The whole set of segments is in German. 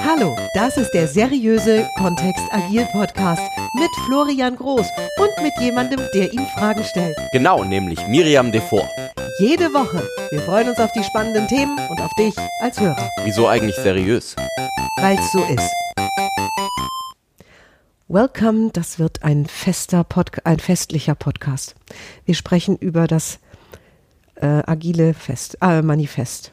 Hallo, das ist der seriöse Kontext Agil Podcast mit Florian Groß und mit jemandem, der ihm Fragen stellt. Genau, nämlich Miriam Devor. Jede Woche. Wir freuen uns auf die spannenden Themen und auf dich als Hörer, Wieso eigentlich seriös? weil es so ist. Welcome, das wird ein fester Pod ein festlicher Podcast. Wir sprechen über das äh, agile Fest, äh, Manifest.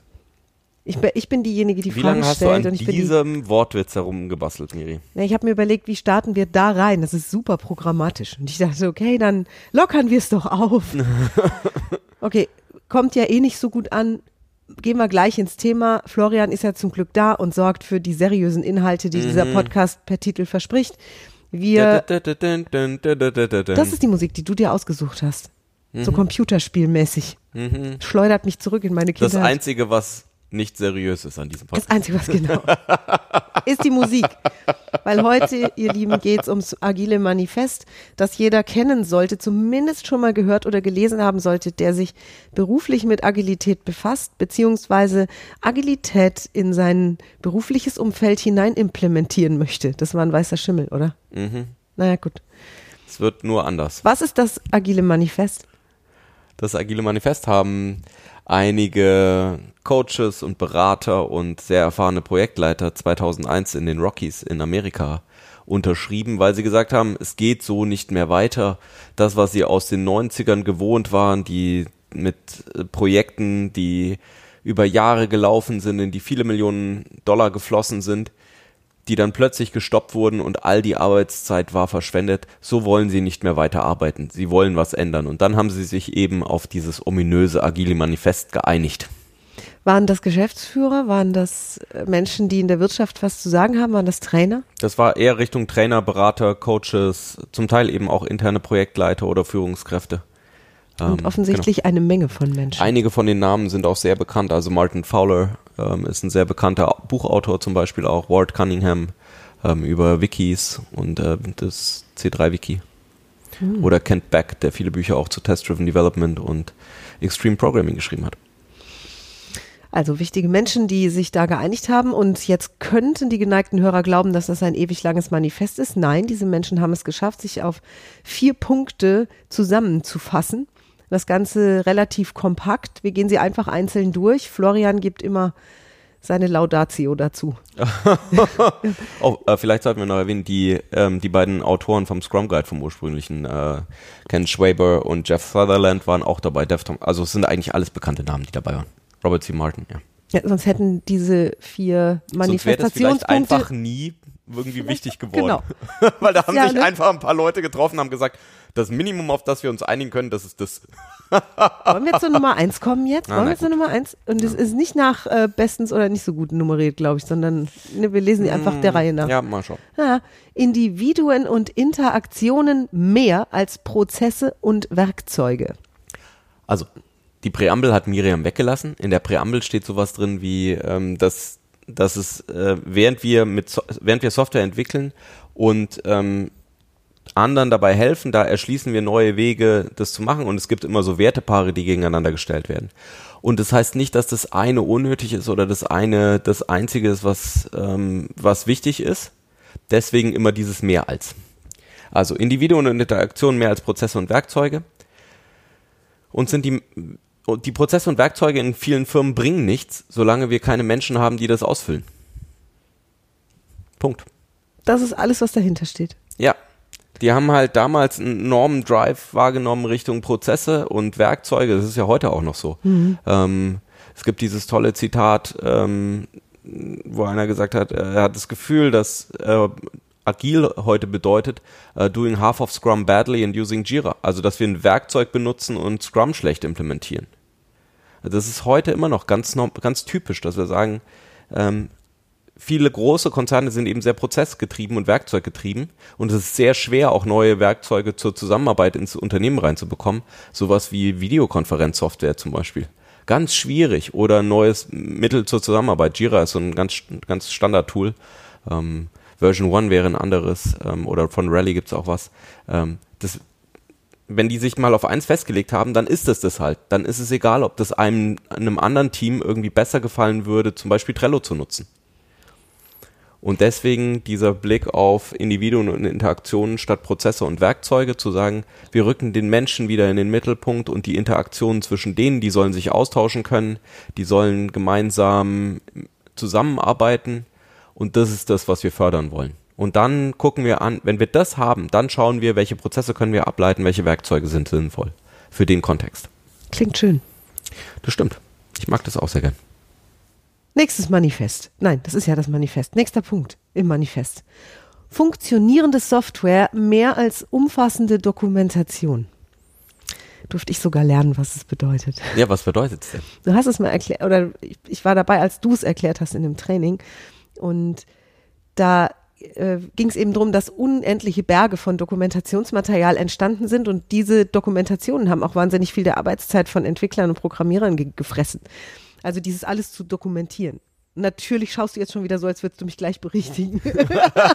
Ich, bin- ich bin diejenige, die Wie Fragen lange hast du stellt an bin die, diesem Wortwitz herumgebastelt, Miri? Ich habe mir überlegt, wie starten wir da rein? Das ist super programmatisch. Und ich dachte, okay, dann lockern wir es doch auf. Okay, kommt ja eh nicht so gut an. Gehen wir gleich ins Thema. Florian ist ja zum Glück da und sorgt für die seriösen Inhalte, die dieser Podcast per Titel verspricht. Wir, das ist die Musik, die du dir ausgesucht hast. So computerspielmäßig. Schleudert mich zurück in meine Das Kindheit. Einzige, was nicht seriös ist an diesem Das Podcast. Einzige, was genau ist die Musik. Weil heute, ihr Lieben, geht es ums agile Manifest, das jeder kennen sollte, zumindest schon mal gehört oder gelesen haben sollte, der sich beruflich mit Agilität befasst, beziehungsweise Agilität in sein berufliches Umfeld hinein implementieren möchte. Das war ein weißer Schimmel, oder? Mhm. Naja, gut. Es wird nur anders. Was ist das agile Manifest? Das Agile Manifest haben einige Coaches und Berater und sehr erfahrene Projektleiter 2001 in den Rockies in Amerika unterschrieben, weil sie gesagt haben, es geht so nicht mehr weiter. Das, was sie aus den 90ern gewohnt waren, die mit äh, Projekten, die über Jahre gelaufen sind, in die viele Millionen Dollar geflossen sind, die dann plötzlich gestoppt wurden und all die Arbeitszeit war verschwendet. So wollen sie nicht mehr weiter arbeiten. Sie wollen was ändern. Und dann haben sie sich eben auf dieses ominöse Agile Manifest geeinigt. Waren das Geschäftsführer? Waren das äh, Menschen, die in der Wirtschaft was zu sagen haben? Waren das Trainer? Das war eher Richtung Trainer, Berater, Coaches, zum Teil eben auch interne Projektleiter oder Führungskräfte. Und Ähm, offensichtlich eine Menge von Menschen. Einige von den Namen sind auch sehr bekannt. Also Martin Fowler ähm, ist ein sehr bekannter Buchautor zum Beispiel auch. Walt Cunningham ähm, über Wikis und äh, das C3-Wiki. Oder Kent Beck, der viele Bücher auch zu Test-Driven Development und Extreme Programming geschrieben hat. Also wichtige Menschen, die sich da geeinigt haben. Und jetzt könnten die geneigten Hörer glauben, dass das ein ewig langes Manifest ist. Nein, diese Menschen haben es geschafft, sich auf vier Punkte zusammenzufassen. Das Ganze relativ kompakt. Wir gehen sie einfach einzeln durch. Florian gibt immer seine Laudatio dazu. Oh, äh, vielleicht sollten wir noch erwähnen, die, ähm, die beiden Autoren vom Scrum Guide vom ursprünglichen, äh, Ken Schwaber und Jeff Sutherland waren auch dabei. Dev Tom, also es sind eigentlich alles bekannte Namen, die dabei waren. Robert C. Martin, ja. Ja, sonst hätten diese vier Manifestationspunkte. einfach nie irgendwie wichtig geworden. Genau. Weil da haben Ja, sich ne? einfach ein paar Leute getroffen, haben gesagt, das Minimum, auf das wir uns einigen können, das ist das. Wollen wir zur Nummer eins kommen jetzt? Ah, Wollen na wir zur Nummer eins? Und es ist nicht nach äh, bestens oder nicht so gut nummeriert, glaube ich, sondern ne, wir lesen die einfach der Reihe nach. Ja, mal schauen. Ja, Individuen und Interaktionen mehr als Prozesse und Werkzeuge. Also, die Präambel hat Miriam weggelassen. In der Präambel steht sowas drin wie, ähm, dass, dass es, äh, während wir mit, so während wir Software entwickeln und ähm, anderen dabei helfen, da erschließen wir neue Wege, das zu machen. Und es gibt immer so Wertepaare, die gegeneinander gestellt werden. Und das heißt nicht, dass das eine unnötig ist oder das eine das einzige ist, was, ähm, was wichtig ist. Deswegen immer dieses mehr als. Also Individuen und Interaktionen mehr als Prozesse und Werkzeuge. Und sind die, und die Prozesse und Werkzeuge in vielen Firmen bringen nichts, solange wir keine Menschen haben, die das ausfüllen. Punkt. Das ist alles, was dahinter steht. Ja. Die haben halt damals einen enormen Drive wahrgenommen Richtung Prozesse und Werkzeuge. Das ist ja heute auch noch so. Ähm, es gibt dieses tolle Zitat, ähm, wo einer gesagt hat, er hat das Gefühl, dass äh, agil heute bedeutet, äh, doing half of Scrum badly and using Jira. Also, dass wir ein Werkzeug benutzen und Scrum schlecht implementieren. Das ist heute immer noch ganz, ganz typisch, dass wir sagen, ähm, viele große Konzerne sind eben sehr prozessgetrieben und werkzeuggetrieben und es ist sehr schwer, auch neue Werkzeuge zur Zusammenarbeit ins Unternehmen reinzubekommen. Sowas wie Videokonferenzsoftware zum Beispiel. Ganz schwierig oder ein neues Mittel zur Zusammenarbeit. Jira ist so ein ganz, ganz Standard-Tool. Ähm, Version 1 wäre ein anderes ähm, oder von Rally gibt's auch was. Ähm, das, wenn die sich mal auf eins festgelegt haben, dann ist es das halt. Dann ist es egal, ob das einem, einem anderen Team irgendwie besser gefallen würde, zum Beispiel Trello zu nutzen. Und deswegen dieser Blick auf Individuen und Interaktionen statt Prozesse und Werkzeuge, zu sagen, wir rücken den Menschen wieder in den Mittelpunkt und die Interaktionen zwischen denen, die sollen sich austauschen können, die sollen gemeinsam zusammenarbeiten und das ist das, was wir fördern wollen. Und dann gucken wir an, wenn wir das haben, dann schauen wir, welche Prozesse können wir ableiten, welche Werkzeuge sind sinnvoll für den Kontext. Klingt schön. Das stimmt. Ich mag das auch sehr gern. Nächstes Manifest. Nein, das ist ja das Manifest. Nächster Punkt im Manifest. Funktionierende Software mehr als umfassende Dokumentation. Durfte ich sogar lernen, was es bedeutet. Ja, was bedeutet es denn? Du hast es mal erklärt, oder ich, ich war dabei, als du es erklärt hast in dem Training. Und da äh, ging es eben darum, dass unendliche Berge von Dokumentationsmaterial entstanden sind und diese Dokumentationen haben auch wahnsinnig viel der Arbeitszeit von Entwicklern und Programmierern ge gefressen. Also dieses alles zu dokumentieren. Natürlich schaust du jetzt schon wieder so, als würdest du mich gleich berichtigen.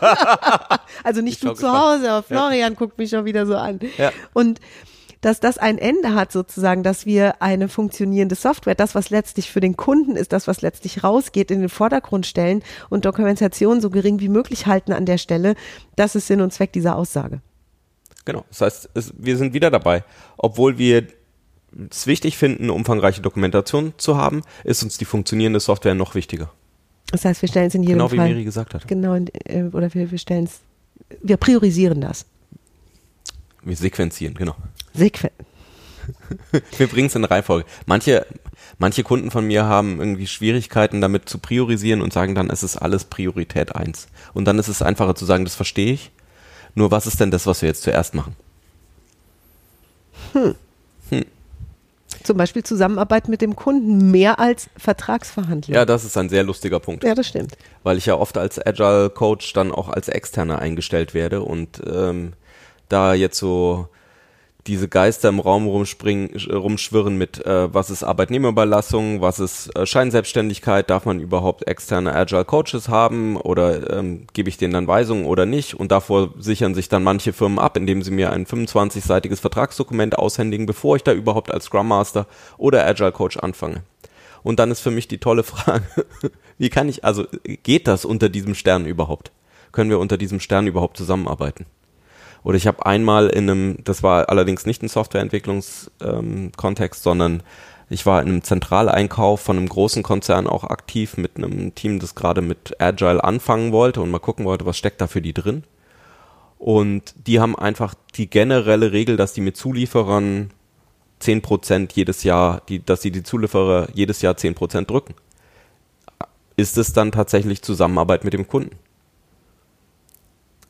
also nicht du zu Hause, aber Florian ja. guckt mich schon wieder so an. Ja. Und dass das ein Ende hat sozusagen, dass wir eine funktionierende Software, das was letztlich für den Kunden ist, das was letztlich rausgeht, in den Vordergrund stellen und Dokumentation so gering wie möglich halten an der Stelle, das ist Sinn und Zweck dieser Aussage. Genau, das heißt, es, wir sind wieder dabei, obwohl wir es wichtig finden, umfangreiche Dokumentation zu haben, ist uns die funktionierende Software noch wichtiger. Das heißt, wir stellen es in jedem genau, Fall. Genau wie Miri gesagt hat. Genau, äh, oder wir, wir stellen es, wir priorisieren das. Wir sequenzieren, genau. Sequen. Wir bringen es in Reihenfolge. Manche, manche Kunden von mir haben irgendwie Schwierigkeiten damit zu priorisieren und sagen dann, es ist alles Priorität 1. Und dann ist es einfacher zu sagen, das verstehe ich. Nur was ist denn das, was wir jetzt zuerst machen? Hm. Hm. Zum Beispiel Zusammenarbeit mit dem Kunden mehr als Vertragsverhandlung. Ja, das ist ein sehr lustiger Punkt. Ja, das stimmt. Weil ich ja oft als Agile Coach dann auch als Externer eingestellt werde und ähm, da jetzt so diese Geister im Raum rumspringen, rumschwirren mit, äh, was ist Arbeitnehmerüberlassung, was ist äh, Scheinselbstständigkeit, darf man überhaupt externe Agile Coaches haben oder ähm, gebe ich denen dann Weisungen oder nicht? Und davor sichern sich dann manche Firmen ab, indem sie mir ein 25-seitiges Vertragsdokument aushändigen, bevor ich da überhaupt als Scrum Master oder Agile Coach anfange. Und dann ist für mich die tolle Frage, wie kann ich, also geht das unter diesem Stern überhaupt? Können wir unter diesem Stern überhaupt zusammenarbeiten? Oder ich habe einmal in einem, das war allerdings nicht ein Softwareentwicklungskontext, ähm, sondern ich war in einem Zentraleinkauf von einem großen Konzern auch aktiv mit einem Team, das gerade mit Agile anfangen wollte und mal gucken wollte, was steckt da für die drin. Und die haben einfach die generelle Regel, dass die mit Zulieferern 10% jedes Jahr, die, dass sie die Zulieferer jedes Jahr 10% drücken. Ist es dann tatsächlich Zusammenarbeit mit dem Kunden?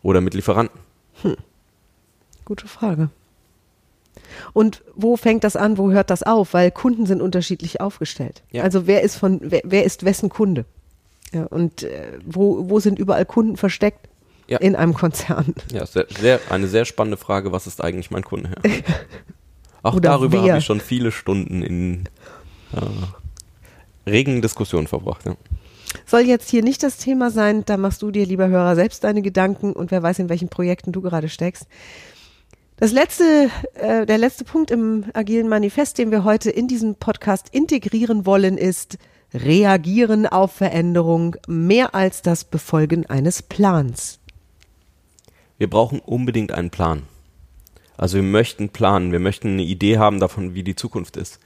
Oder mit Lieferanten? Hm. Gute Frage. Und wo fängt das an, wo hört das auf? Weil Kunden sind unterschiedlich aufgestellt. Ja. Also wer ist von, wer, wer ist wessen Kunde? Ja, und äh, wo, wo sind überall Kunden versteckt? Ja. In einem Konzern. Ja, sehr, sehr, eine sehr spannende Frage, was ist eigentlich mein Kunde? Auch Oder darüber habe ich schon viele Stunden in äh, regen Diskussionen verbracht. Soll jetzt hier nicht das Thema sein, da machst du dir, lieber Hörer, selbst deine Gedanken und wer weiß, in welchen Projekten du gerade steckst. Das letzte, äh, der letzte Punkt im agilen Manifest, den wir heute in diesem Podcast integrieren wollen, ist reagieren auf Veränderung mehr als das Befolgen eines Plans. Wir brauchen unbedingt einen Plan. Also wir möchten planen, wir möchten eine Idee haben davon, wie die Zukunft ist.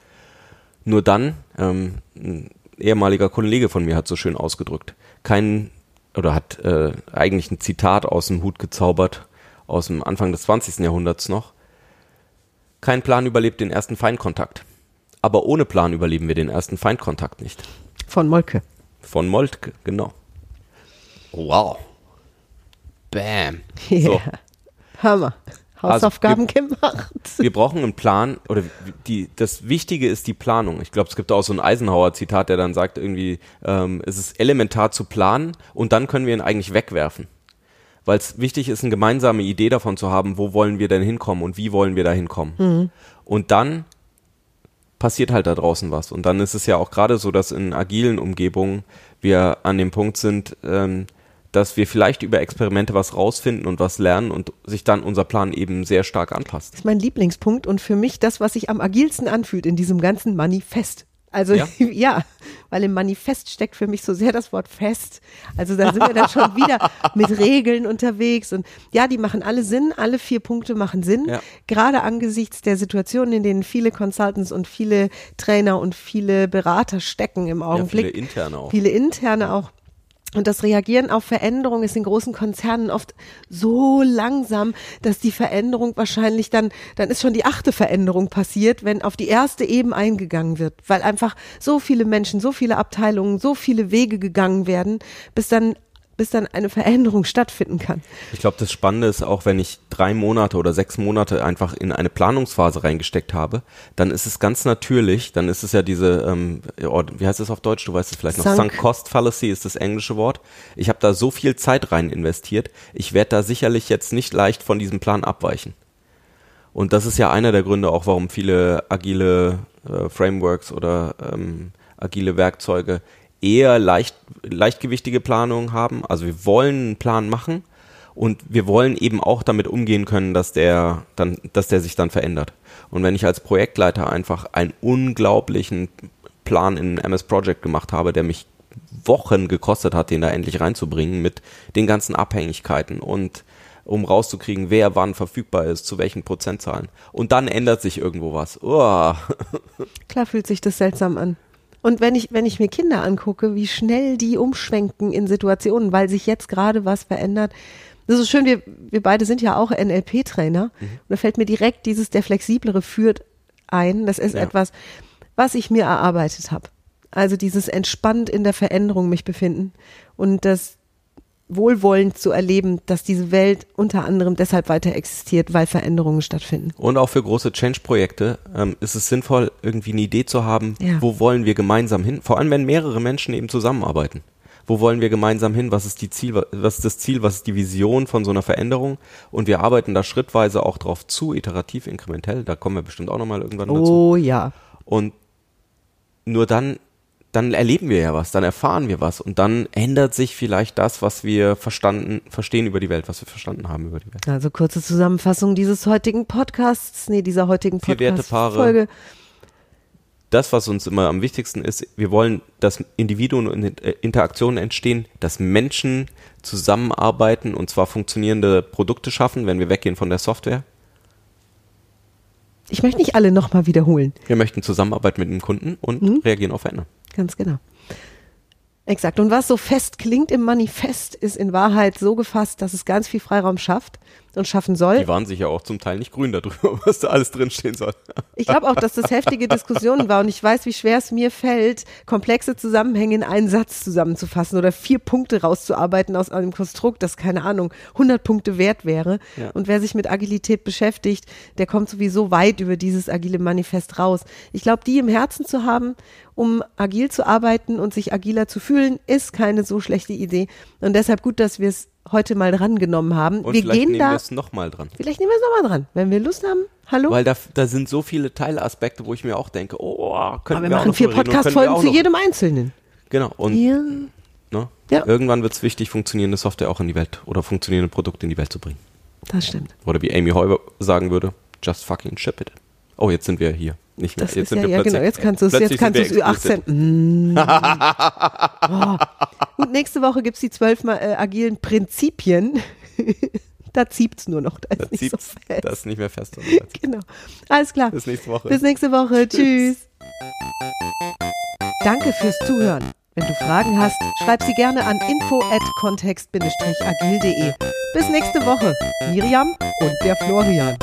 Nur dann, ähm, ein ehemaliger Kollege von mir hat so schön ausgedrückt, kein oder hat äh, eigentlich ein Zitat aus dem Hut gezaubert aus dem Anfang des 20. Jahrhunderts noch. Kein Plan überlebt den ersten Feindkontakt. Aber ohne Plan überleben wir den ersten Feindkontakt nicht. Von Moltke. Von Moltke, genau. Wow. Bam. Ja. So. Hammer. Hausaufgaben also wir, gemacht. Wir brauchen einen Plan oder die, das Wichtige ist die Planung. Ich glaube, es gibt auch so ein Eisenhower-Zitat, der dann sagt irgendwie, ähm, es ist elementar zu planen und dann können wir ihn eigentlich wegwerfen weil es wichtig ist, eine gemeinsame Idee davon zu haben, wo wollen wir denn hinkommen und wie wollen wir da hinkommen. Mhm. Und dann passiert halt da draußen was. Und dann ist es ja auch gerade so, dass in agilen Umgebungen wir an dem Punkt sind, ähm, dass wir vielleicht über Experimente was rausfinden und was lernen und sich dann unser Plan eben sehr stark anpasst. Das ist mein Lieblingspunkt und für mich das, was sich am agilsten anfühlt in diesem ganzen Manifest Also Ja? ja? weil im Manifest steckt für mich so sehr das Wort fest. Also da sind wir dann schon wieder mit Regeln unterwegs. Und ja, die machen alle Sinn, alle vier Punkte machen Sinn. Ja. Gerade angesichts der Situation, in denen viele Consultants und viele Trainer und viele Berater stecken im Ja, Augenblick. viele interne auch. Viele interne auch. Und das Reagieren auf Veränderung ist in großen Konzernen oft so langsam, dass die Veränderung wahrscheinlich dann, dann ist schon die achte Veränderung passiert, wenn auf die erste eben eingegangen wird, weil einfach so viele Menschen, so viele Abteilungen, so viele Wege gegangen werden, bis dann bis dann eine Veränderung stattfinden kann. Ich glaube, das Spannende ist auch, wenn ich drei Monate oder sechs Monate einfach in eine Planungsphase reingesteckt habe, dann ist es ganz natürlich, dann ist es ja diese, ähm, oh, wie heißt es auf Deutsch, du weißt es vielleicht noch, Sunk. Sunk Cost Fallacy ist das englische Wort. Ich habe da so viel Zeit rein investiert, ich werde da sicherlich jetzt nicht leicht von diesem Plan abweichen. Und das ist ja einer der Gründe auch, warum viele agile äh, Frameworks oder ähm, agile Werkzeuge eher leicht, leichtgewichtige Planungen haben. Also wir wollen einen Plan machen und wir wollen eben auch damit umgehen können, dass der dann, dass der sich dann verändert. Und wenn ich als Projektleiter einfach einen unglaublichen Plan in MS Project gemacht habe, der mich Wochen gekostet hat, den da endlich reinzubringen mit den ganzen Abhängigkeiten und um rauszukriegen, wer wann verfügbar ist, zu welchen Prozentzahlen. Und dann ändert sich irgendwo was. Uah. Klar fühlt sich das seltsam an. Und wenn ich, wenn ich mir Kinder angucke, wie schnell die umschwenken in Situationen, weil sich jetzt gerade was verändert. Das ist schön, wir, wir beide sind ja auch NLP-Trainer. Mhm. Und da fällt mir direkt dieses, der flexiblere führt ein. Das ist Ja. etwas, was ich mir erarbeitet habe. Also dieses entspannt in der Veränderung mich befinden und das wohlwollend zu erleben, dass diese Welt unter anderem deshalb weiter existiert, weil Veränderungen stattfinden. Und auch für große Change-Projekte ähm, ist es sinnvoll, irgendwie eine Idee zu haben, Ja. wo wollen wir gemeinsam hin? Vor allem, wenn mehrere Menschen eben zusammenarbeiten. Wo wollen wir gemeinsam hin? Was ist die Ziel, was ist das Ziel, was ist die Vision von so einer Veränderung? Und wir arbeiten da schrittweise auch drauf zu, iterativ, inkrementell. Da kommen wir bestimmt auch nochmal irgendwann dazu. Oh ja. Und nur dann, dann erleben wir ja was, dann erfahren wir was und dann ändert sich vielleicht das, was wir verstanden, verstehen über die Welt, was wir verstanden haben über die Welt. Also kurze Zusammenfassung dieses heutigen Podcasts, nee, dieser heutigen. Podcast-Folge. Das, was uns immer am wichtigsten ist, wir wollen, dass Individuen und äh, Interaktionen entstehen, dass Menschen zusammenarbeiten und zwar funktionierende Produkte schaffen, wenn wir weggehen von der Software. Ich möchte nicht alle nochmal wiederholen. Wir möchten Zusammenarbeit mit dem Kunden und reagieren auf Veränderungen. Ganz genau. Exakt. Und was so fest klingt im Manifest, ist in Wahrheit so gefasst, dass es ganz viel Freiraum schafft und schaffen soll. Die waren sich ja auch zum Teil nicht grün darüber, was da alles drinstehen soll. Ich glaube auch, dass das heftige Diskussionen war und ich weiß, wie schwer es mir fällt, komplexe Zusammenhänge in einen Satz zusammenzufassen oder vier Punkte rauszuarbeiten aus einem Konstrukt, das keine Ahnung 100 Punkte wert wäre. Ja. Und wer sich mit Agilität beschäftigt, der kommt sowieso weit über dieses agile Manifest raus. Ich glaube, die im Herzen zu haben, um agil zu arbeiten und sich agiler zu fühlen, ist keine so schlechte Idee. Und deshalb gut, dass wir es heute mal drangenommen haben. Und wir vielleicht gehen nehmen da, wir es nochmal dran. vielleicht nehmen wir es nochmal dran, wenn wir Lust haben. Hallo? Weil da, da sind so viele Teilaspekte, wo ich mir auch denke, oh, könnten Aber wir wir machen vier können Podcast-Folgen zu jedem Einzelnen. Genau. Und Ja. ne, Ja. irgendwann wird es wichtig, funktionierende Software auch in die Welt oder funktionierende Produkte in die Welt zu bringen. Das stimmt. Oder wie Amy Heuber sagen würde, just fucking ship it. Oh, jetzt sind wir hier. Nicht mehr. Das jetzt ist ja, ja genau, jetzt kannst du es, jetzt kannst du es sind wir Ü18. Mm. oh. Und nächste Woche gibt es die zwölf äh, agilen Prinzipien. da ziept's nur noch, da ist Das, nicht so fest. das ist nicht mehr fest. Genau. Alles klar. Bis nächste Woche. Bis nächste Woche. Tschüss. Danke fürs Zuhören. Wenn du Fragen hast, schreib sie gerne an info at kontext-agil.de. Bis nächste Woche. Miriam und der Florian.